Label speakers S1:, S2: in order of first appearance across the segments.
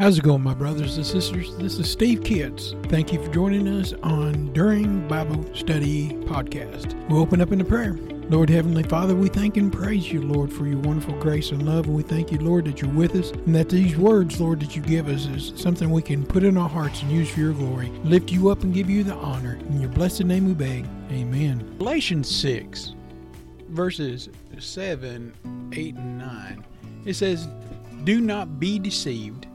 S1: How's it going, my brothers and sisters? This is Steve Kitts. Thank you for joining us on During Bible Study Podcast. We'll open up in a prayer. Lord Heavenly Father, we thank and praise you, Lord, for your wonderful grace and love. And we thank you, Lord, that you're with us and that these words, Lord, that you give us is something we can put in our hearts and use for your glory. Lift you up and give you the honor. In your blessed name we beg. Amen. Galatians 6, verses 7, 8, and 9. It says, Do not be deceived.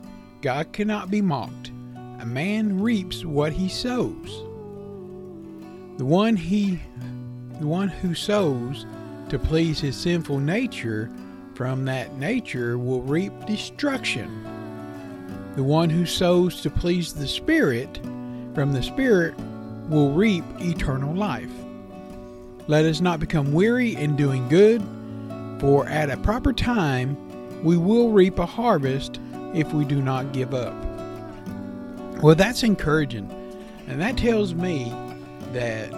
S1: God cannot be mocked. A man reaps what he sows. The one he the one who sows to please his sinful nature from that nature will reap destruction. The one who sows to please the Spirit from the Spirit will reap eternal life. Let us not become weary in doing good, for at a proper time we will reap a harvest if we do not give up. Well, that's encouraging. And that tells me that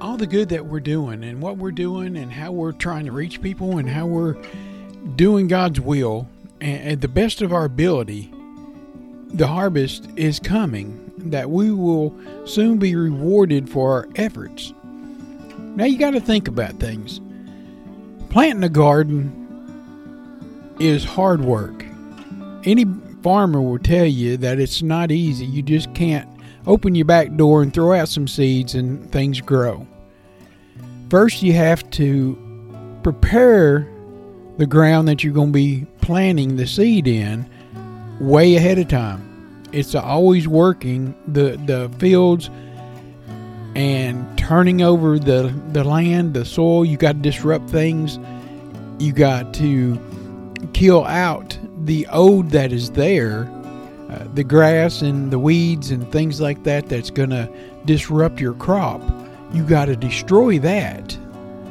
S1: all the good that we're doing and what we're doing and how we're trying to reach people and how we're doing God's will and at the best of our ability, the harvest is coming, that we will soon be rewarded for our efforts. Now you got to think about things. Planting a garden is hard work. Any farmer will tell you that it's not easy. You just can't open your back door and throw out some seeds and things grow. First, you have to prepare the ground that you're going to be planting the seed in way ahead of time. It's always working the the fields and turning over the the land, the soil. You got to disrupt things. You got to kill out the old that is there, uh, the grass and the weeds and things like that that's going to disrupt your crop. You got to destroy that.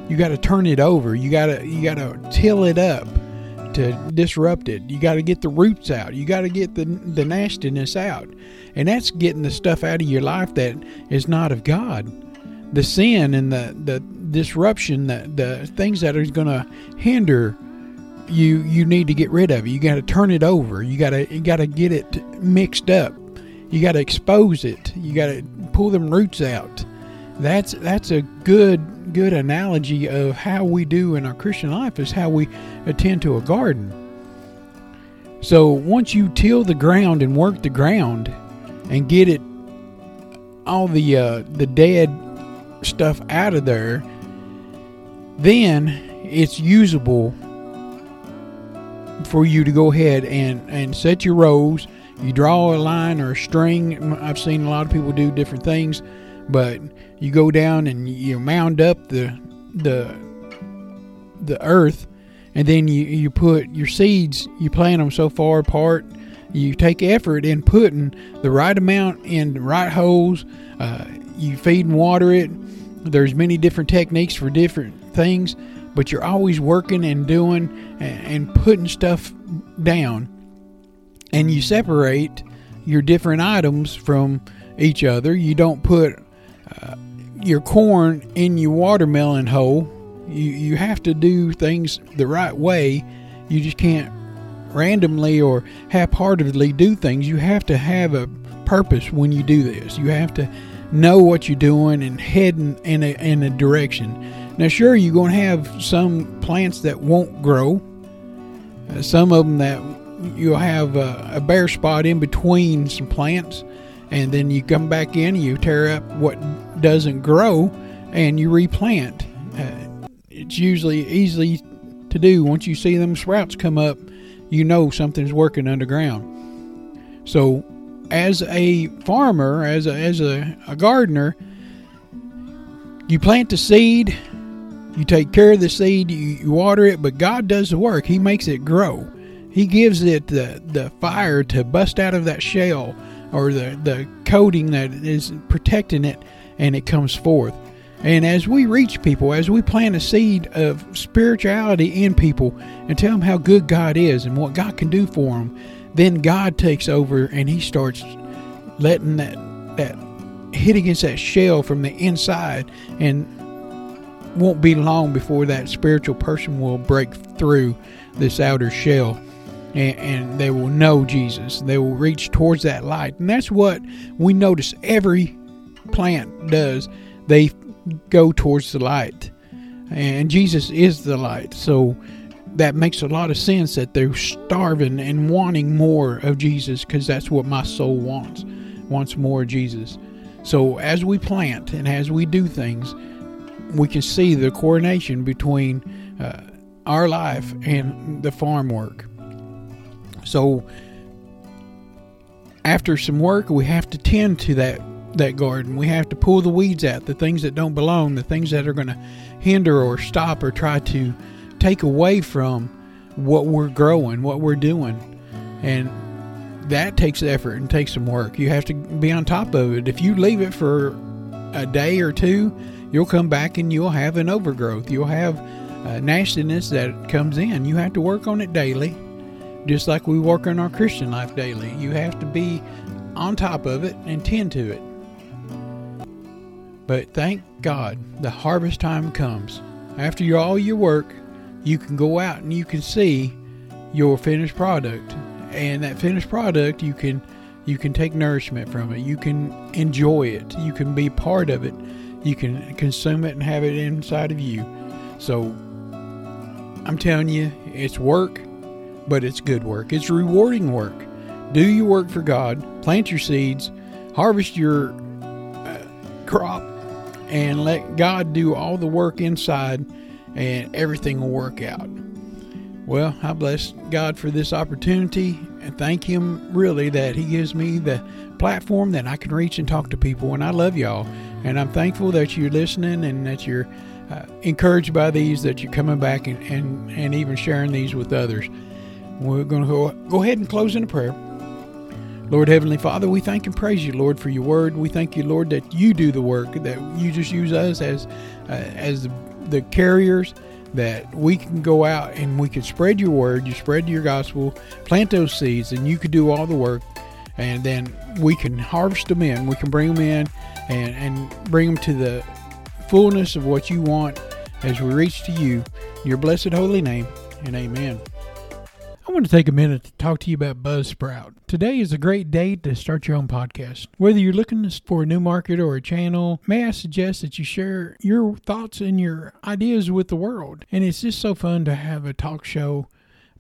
S1: You got to turn it over. You got to you got to till it up to disrupt it. You got to get the roots out. You got to get the the nastiness out. And that's getting the stuff out of your life that is not of God. The sin and the the disruption, the the things that are going to hinder you you need to get rid of it. You got to turn it over. You got to you got to get it mixed up. You got to expose it. You got to pull them roots out. That's that's a good good analogy of how we do in our Christian life is how we attend to a garden. So once you till the ground and work the ground and get it all the uh, the dead stuff out of there, then it's usable for you to go ahead and, and set your rows. You draw a line or a string. I've seen a lot of people do different things, but you go down and you mound up the the the earth, and then you you put your seeds. You plant them so far apart. You take effort in putting the right amount in the right holes. Uh, you feed and water it. There's many different techniques for different things but you're always working and doing and putting stuff down. And you separate your different items from each other. You don't put uh, your corn in your watermelon hole. You you have to do things the right way. You just can't randomly or half-heartedly do things. You have to have a purpose when you do this. You have to know what you're doing and heading in a, in a direction now, sure, you're going to have some plants that won't grow. Uh, some of them that you'll have a, a, bare spot in between some plants, and then you come back in you tear up what doesn't grow and you replant. Uh, it's usually easy to do. Once you see them sprouts come up, you know something's working underground. So, as a farmer, as a, as a, a gardener, you plant the seed you take care of the seed, you, water it, but God does the work. He makes it grow. He gives it the, the fire to bust out of that shell or the, the coating that is protecting it, and it comes forth. And as we reach people, as we plant a seed of spirituality in people and tell them how good God is and what God can do for them, then God takes over and He starts letting that that hit against that shell from the inside and won't be long before that spiritual person will break through this outer shell. and, and they will know Jesus. They will reach towards that light. And that's what we notice every plant does. They go towards the light. And Jesus is the light. So that makes a lot of sense that they're starving and wanting more of Jesus because that's what my soul wants. Wants more Jesus. So as we plant and as we do things, we can see the coordination between uh, our life and the farm work. So after some work, we have to tend to that that garden. We have to pull the weeds out, the things that don't belong, the things that are going to hinder or stop or try to take away from what we're growing, what we're doing. And that takes effort and takes some work. You have to be on top of it. If you leave it for a day or two, you'll come back and you'll have an overgrowth. You'll have uh, nastiness that comes in. You have to work on it daily just like we work on our Christian life daily. You have to be on top of it and tend to it. But thank God the harvest time comes. After you, all your work, you can go out and you can see your finished product. And that finished product you can you can take nourishment from it. You can enjoy it. You can be part of it. You can consume it and have it inside of you. So I'm telling you, it's work but it's good work. It's rewarding work. Do your work for God, plant your seeds, harvest your uh, crop, and let God do all the work inside, and everything will work out. Well, I bless God for this opportunity and thank Him really that He gives me the platform that I can reach and talk to people. And I love y'all. And I'm thankful that you're listening and that you're uh, encouraged by these, that you're coming back and, and, and even sharing these with others. We're going to go, go ahead and close in a prayer. Lord Heavenly Father, we thank and praise you, Lord, for your word. We thank you, Lord, that you do the work, that you just use us as uh, as the, the carriers, that we can go out and we can spread your word, you spread your gospel, plant those seeds, and you can do all the work, and then we can harvest them in. We can bring them in and, and bring them to the fullness of what you want as we reach to you. Your blessed holy name, and amen. I want to take a minute to talk to you about Buzzsprout. Today is a great day to start your own podcast. Whether you're looking for a new market or a channel, may I suggest that you share your thoughts and your ideas with the world. And it's just so fun to have a talk show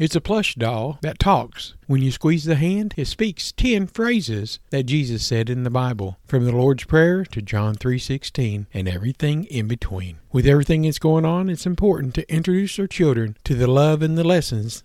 S1: It's a plush doll that talks. When you squeeze the hand, it speaks 10 phrases that Jesus said in the Bible, from the Lord's Prayer to John 3:16 and everything in between. With everything that's going on, it's important to introduce our children to the love and the lessons